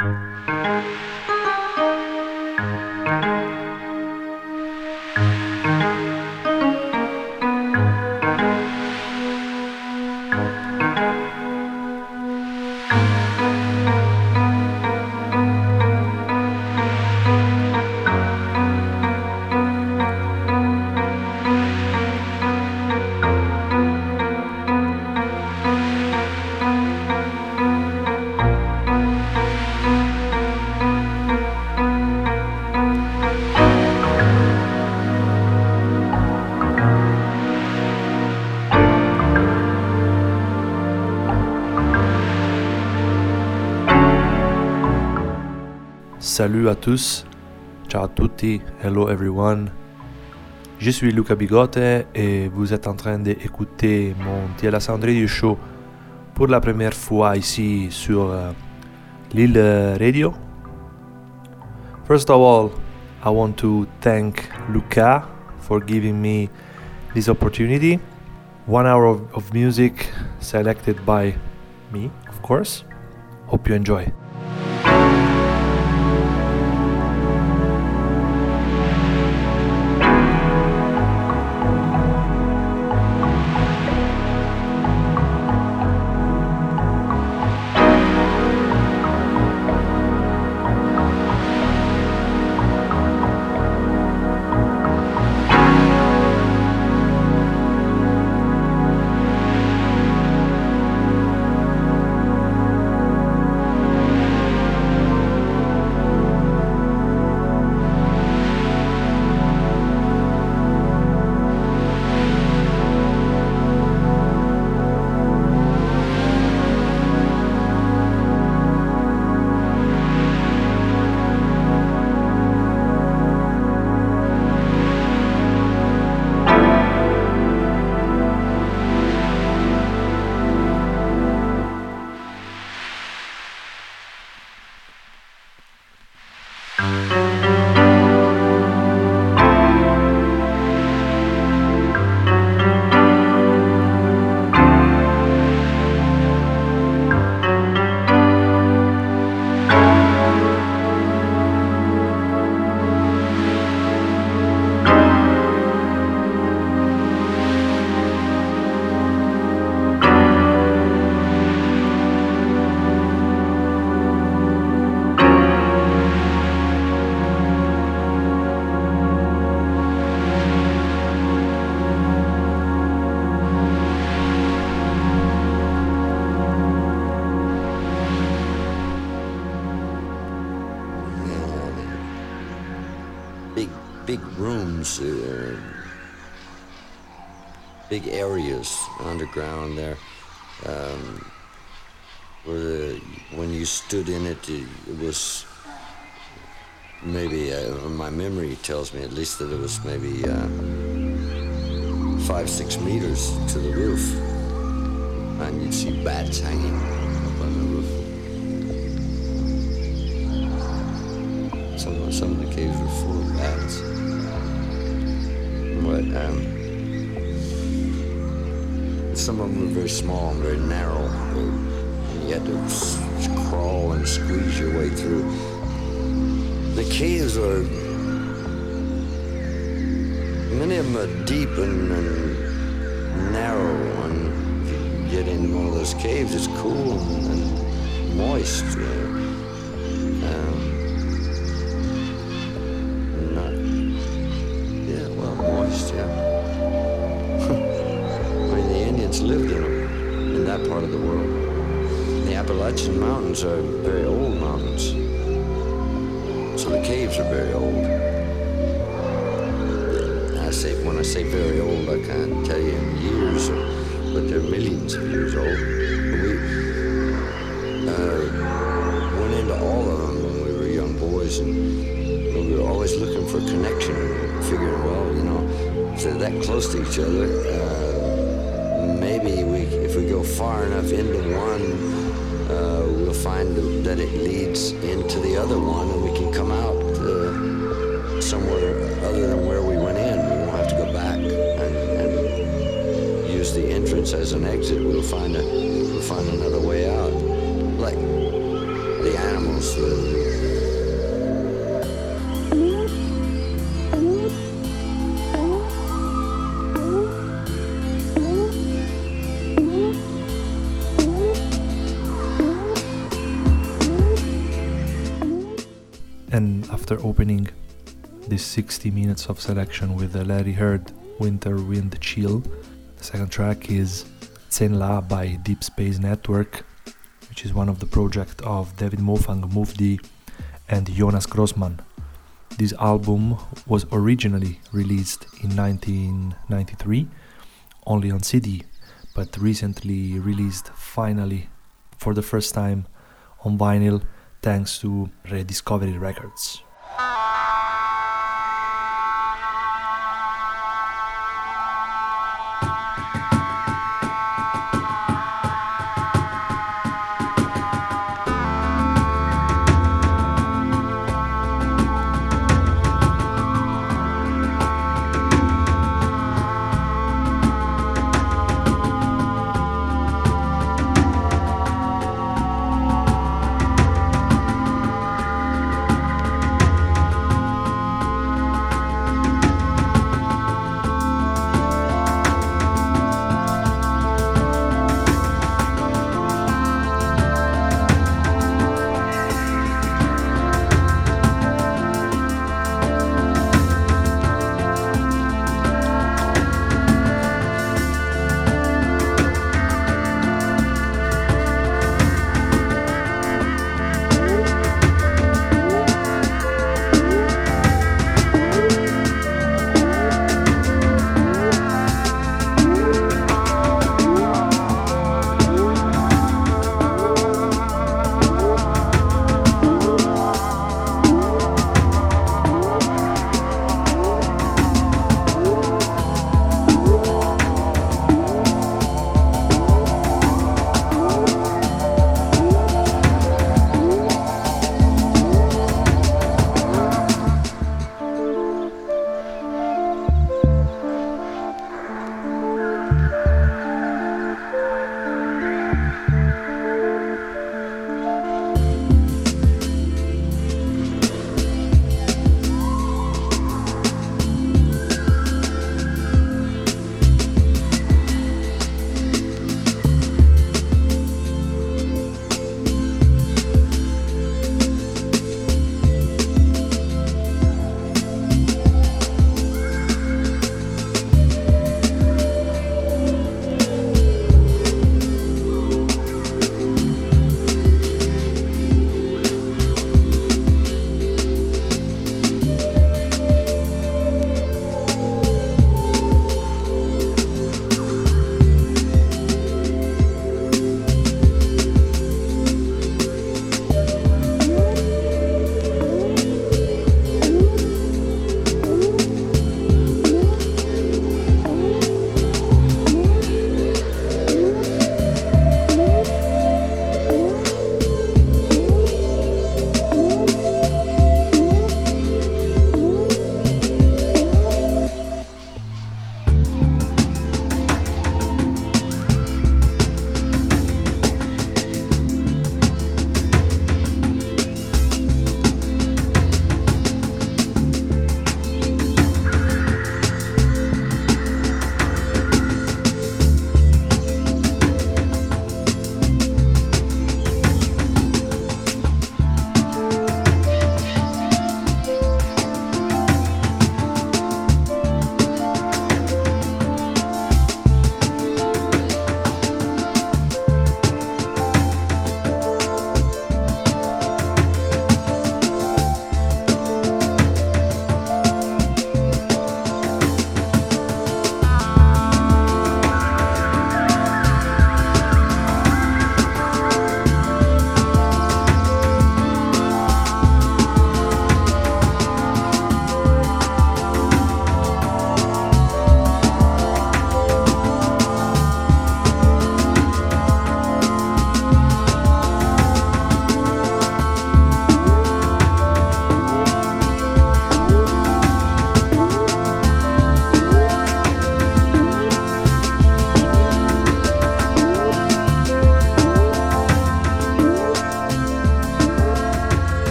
Música Salut à tous, ciao a tutti, hello everyone. Je suis Luca Bigote et vous êtes en train d'écouter mon Radio Show pour la première fois ici sur euh, l'île Radio. First of all, I want to thank Luca for giving me this opportunity. One hour of music selected by me, of course. Hope you enjoy. Big areas underground there. Um, where the, when you stood in it, it, it was maybe, uh, my memory tells me at least that it was maybe uh, five, six meters to the roof. And you'd see bats hanging to crawl and squeeze your way through. The caves are, many of them are deep and, and narrow. And if you get in one of those caves, it's cool and, and moist. Appalachian say, very old, I can't tell you in years, but they're millions of years old. We uh, went into all of them when we were young boys, and we were always looking for connection, figuring, well, you know, if they're that close to each other, uh, maybe we, if we go far enough into one, uh, we'll find that it leads into the other one and we can come out exit. We'll find a we'll find another way out. Like the animals. And after opening this 60 minutes of selection with the Larry Heard Winter Wind Chill, the second track is Zen La by Deep Space Network, which is one of the projects of David Moufang, Mufdi, and Jonas Grossmann. This album was originally released in 1993 only on CD, but recently released finally for the first time on vinyl thanks to Rediscovery Records.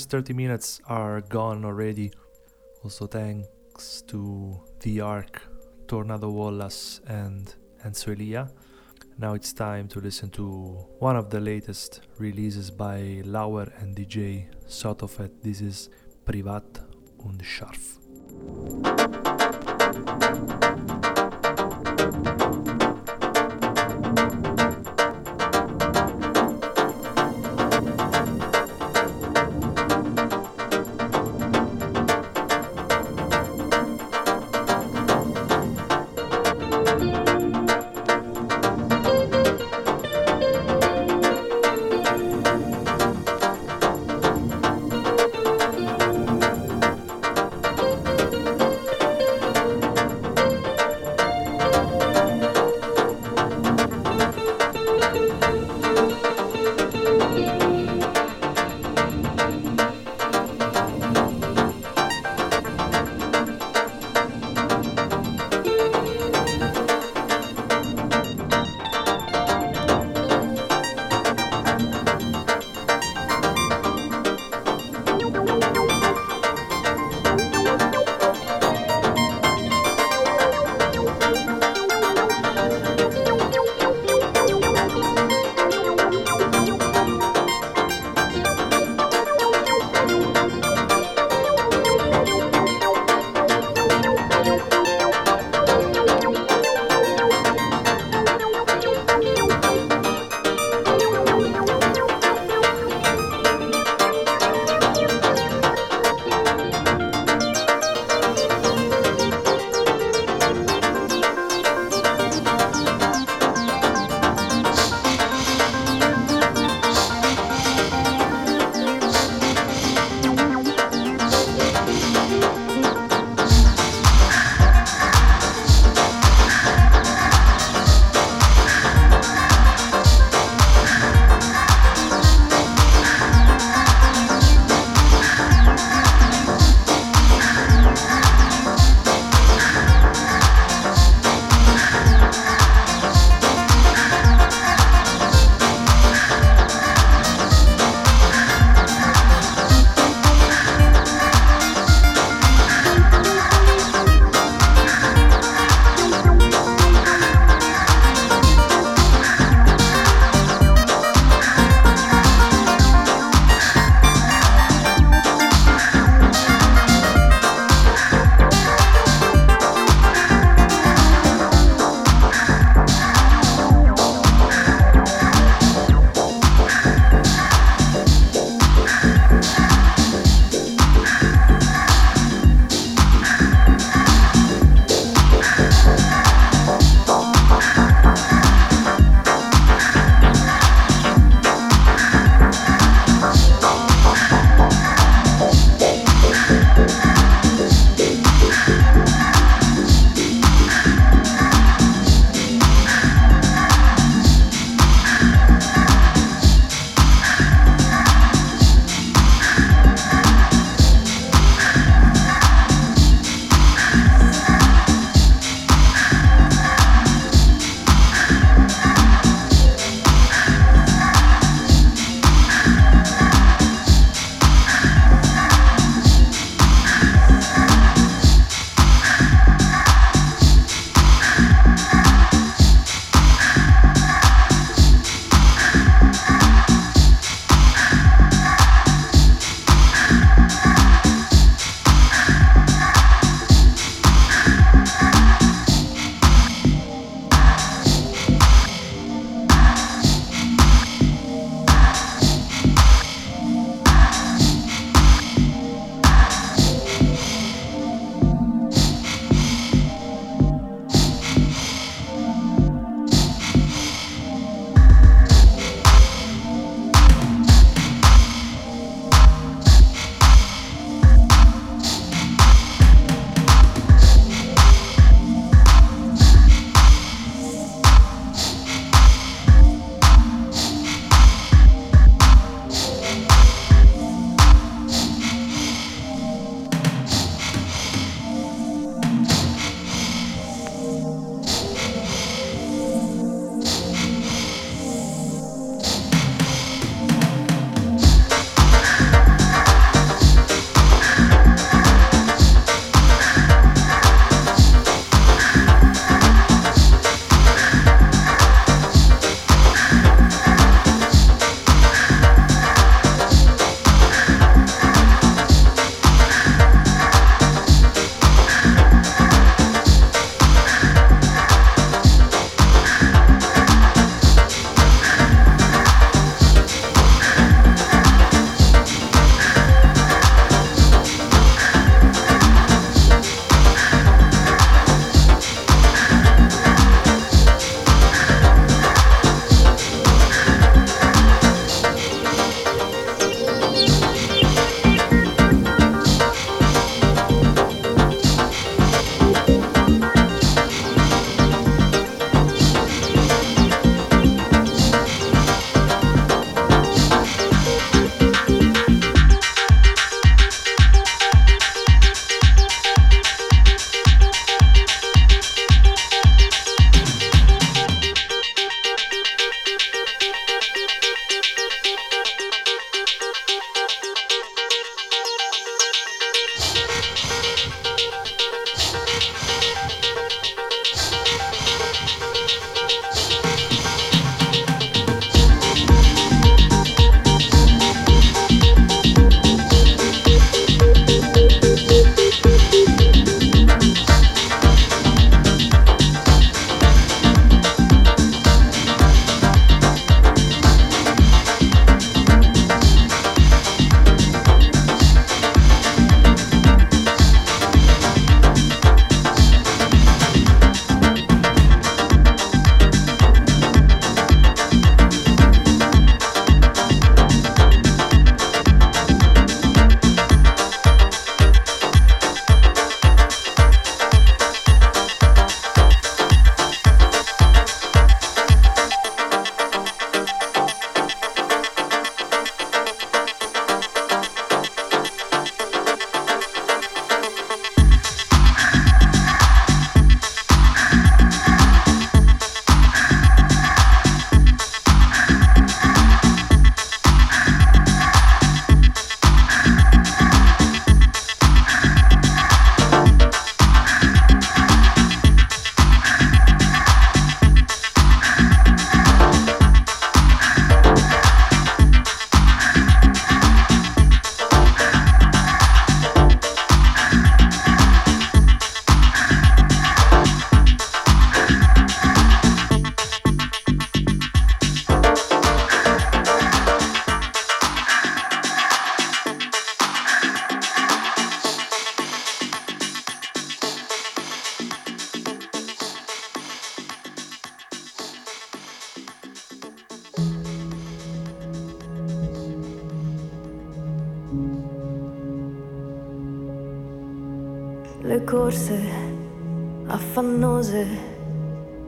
First 30 minutes are gone already. Also, thanks to The Ark, Tornado Wallace, and Enzo Elia. Now it's time to listen to one of the latest releases by Lauer and DJ Sotofett. This is Privat und Scharf. le corse affannose,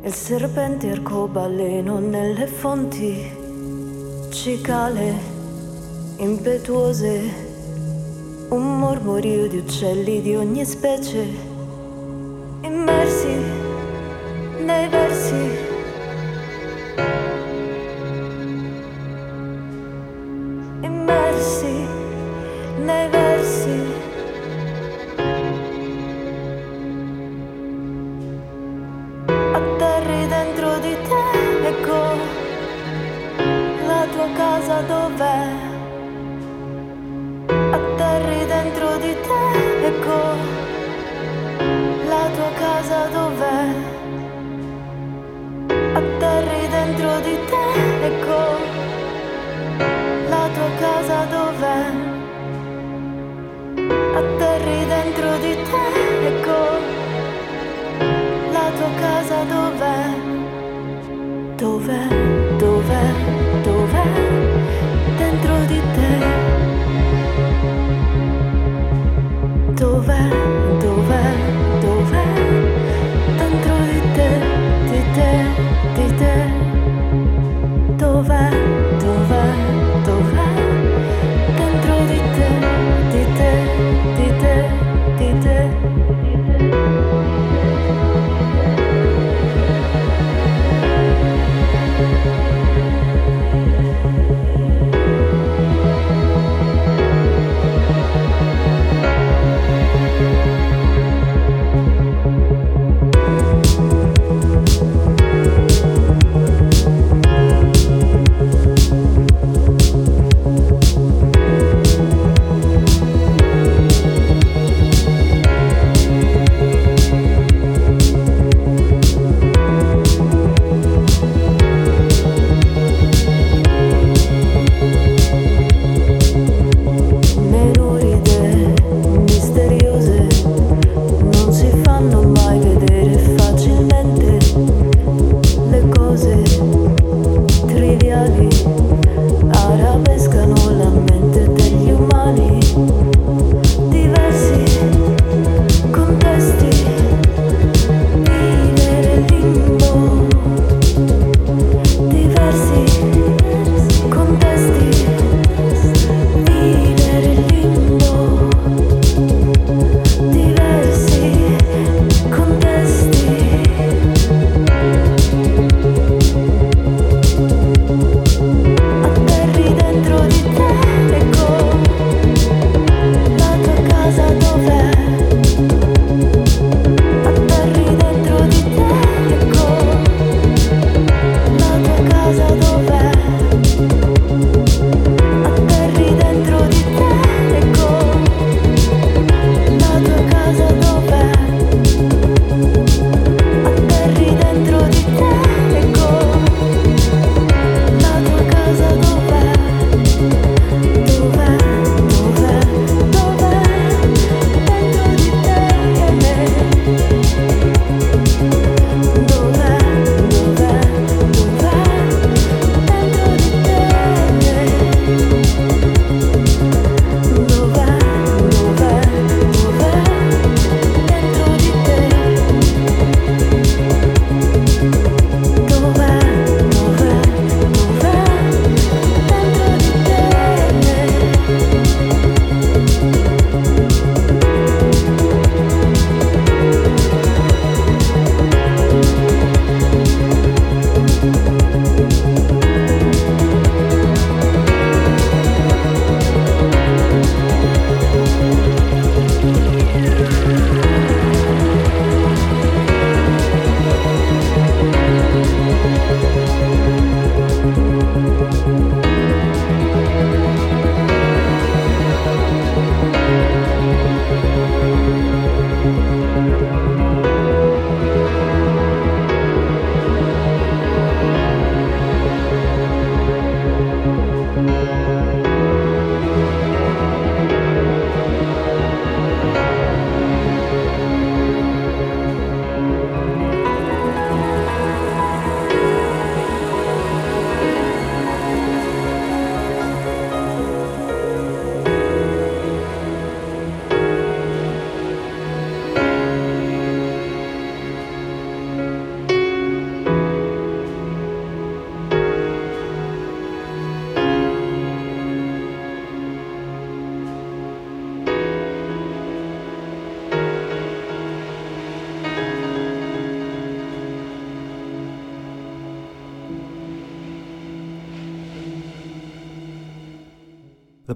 il serpente arcobaleno nelle fonti, cicale impetuose, un mormorio di uccelli di ogni specie, immersi nei versi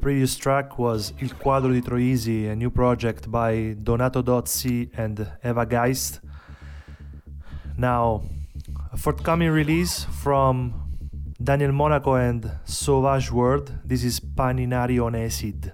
previous track was Il Quadro di Troisi, a new project by Donato Dozzi and Eva Geist. Now, a forthcoming release from Daniel Monaco and Sauvage World. This is Paninari on Acid.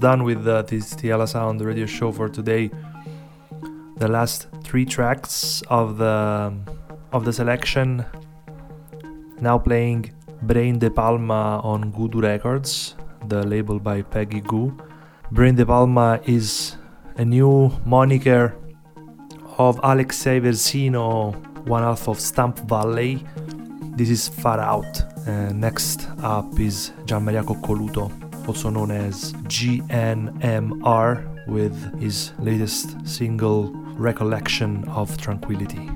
Done with uh, this Tiella Sound radio show for today. The last three tracks of the of the selection. Now playing Brain de Palma on Gudu Records, the label by Peggy Gou. Brain de Palma is a new moniker of Alexei Versino, one half of Stamp Valley. This is Far Out. Uh, next up is Gian Maria Coccoluto, also known as GNMR, with his latest single Recollection of Tranquility.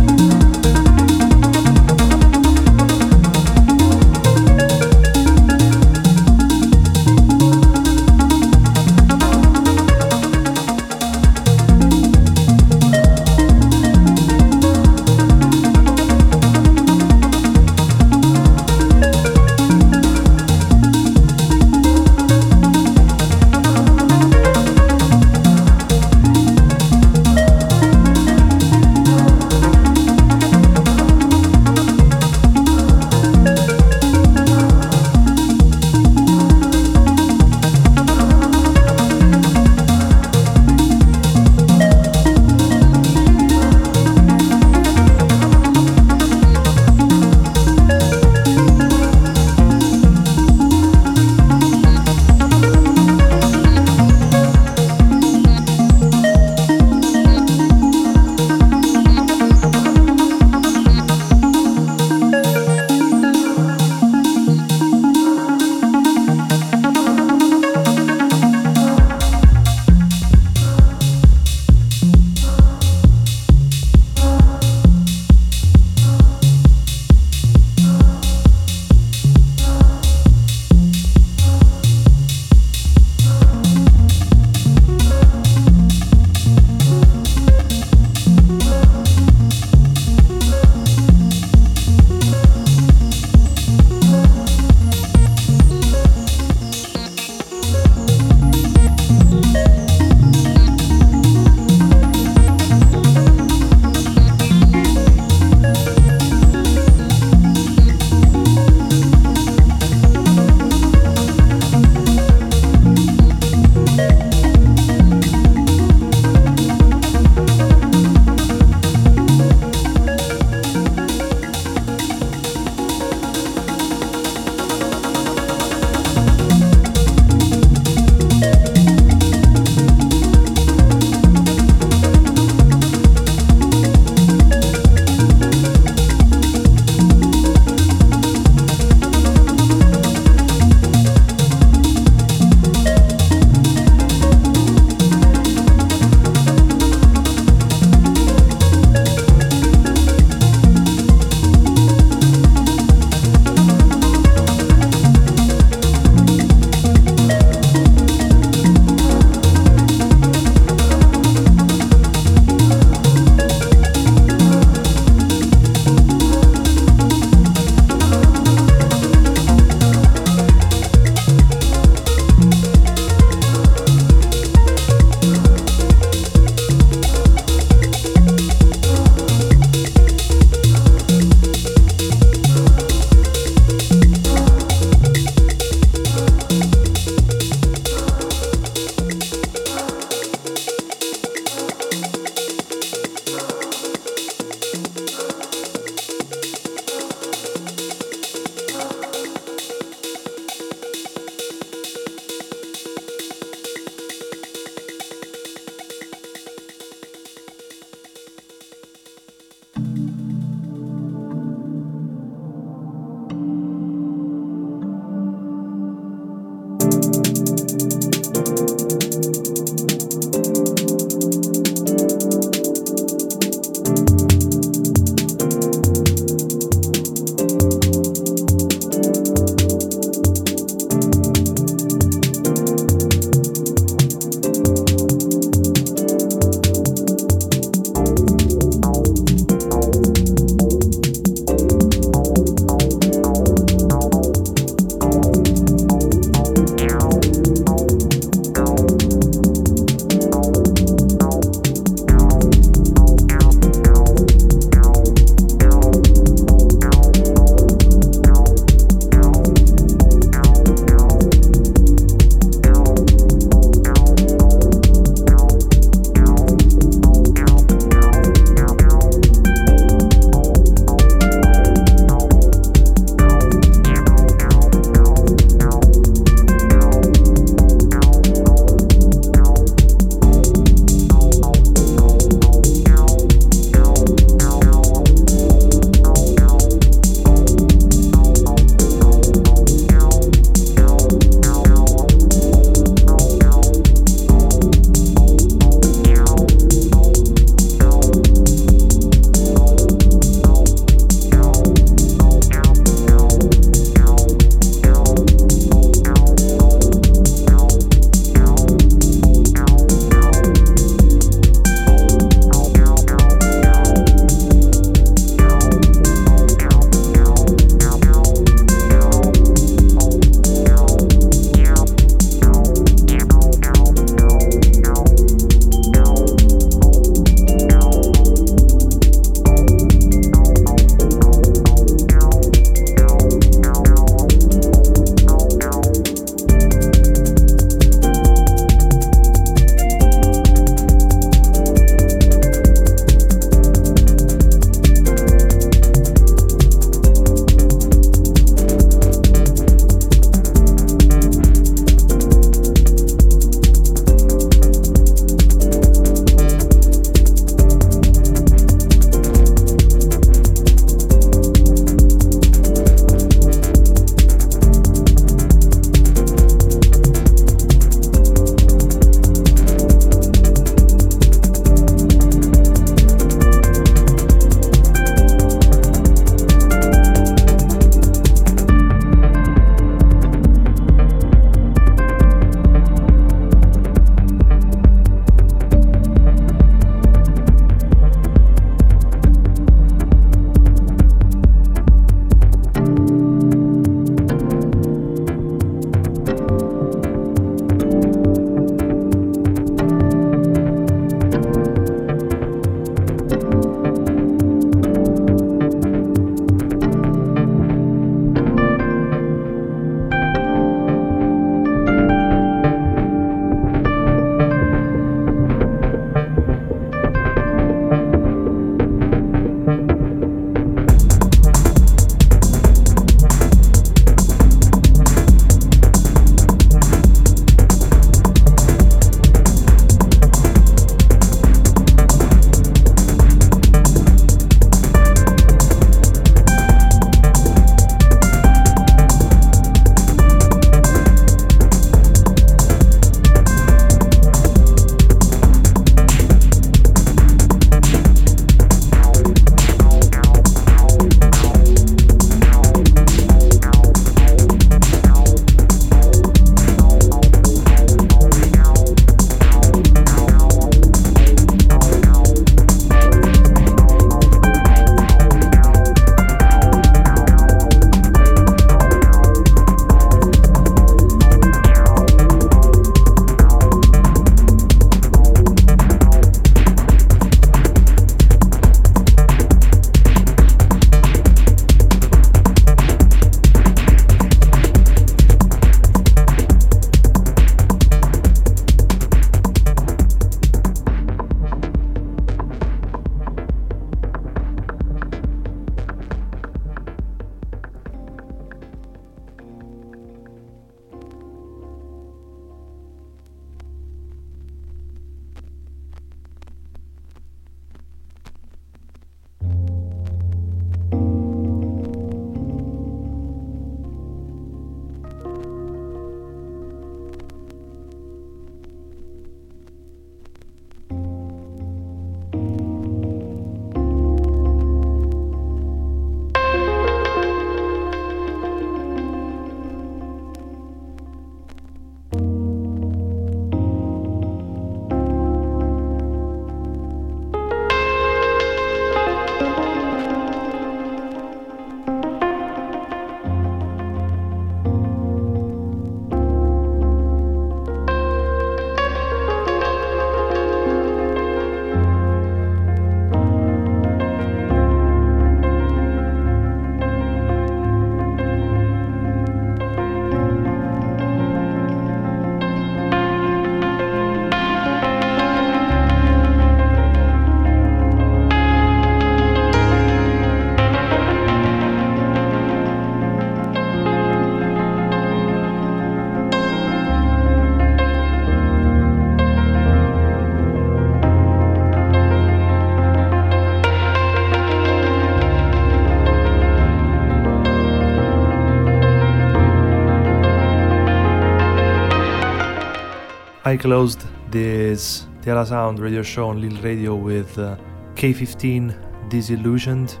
Closed this Tiella Sound radio show on LYL Radio with uh, K15 Disillusioned.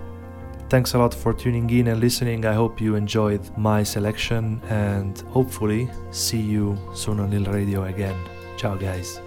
Thanks a lot for tuning in and listening. I hope you enjoyed my selection and hopefully see you soon on LYL Radio again. Ciao, guys.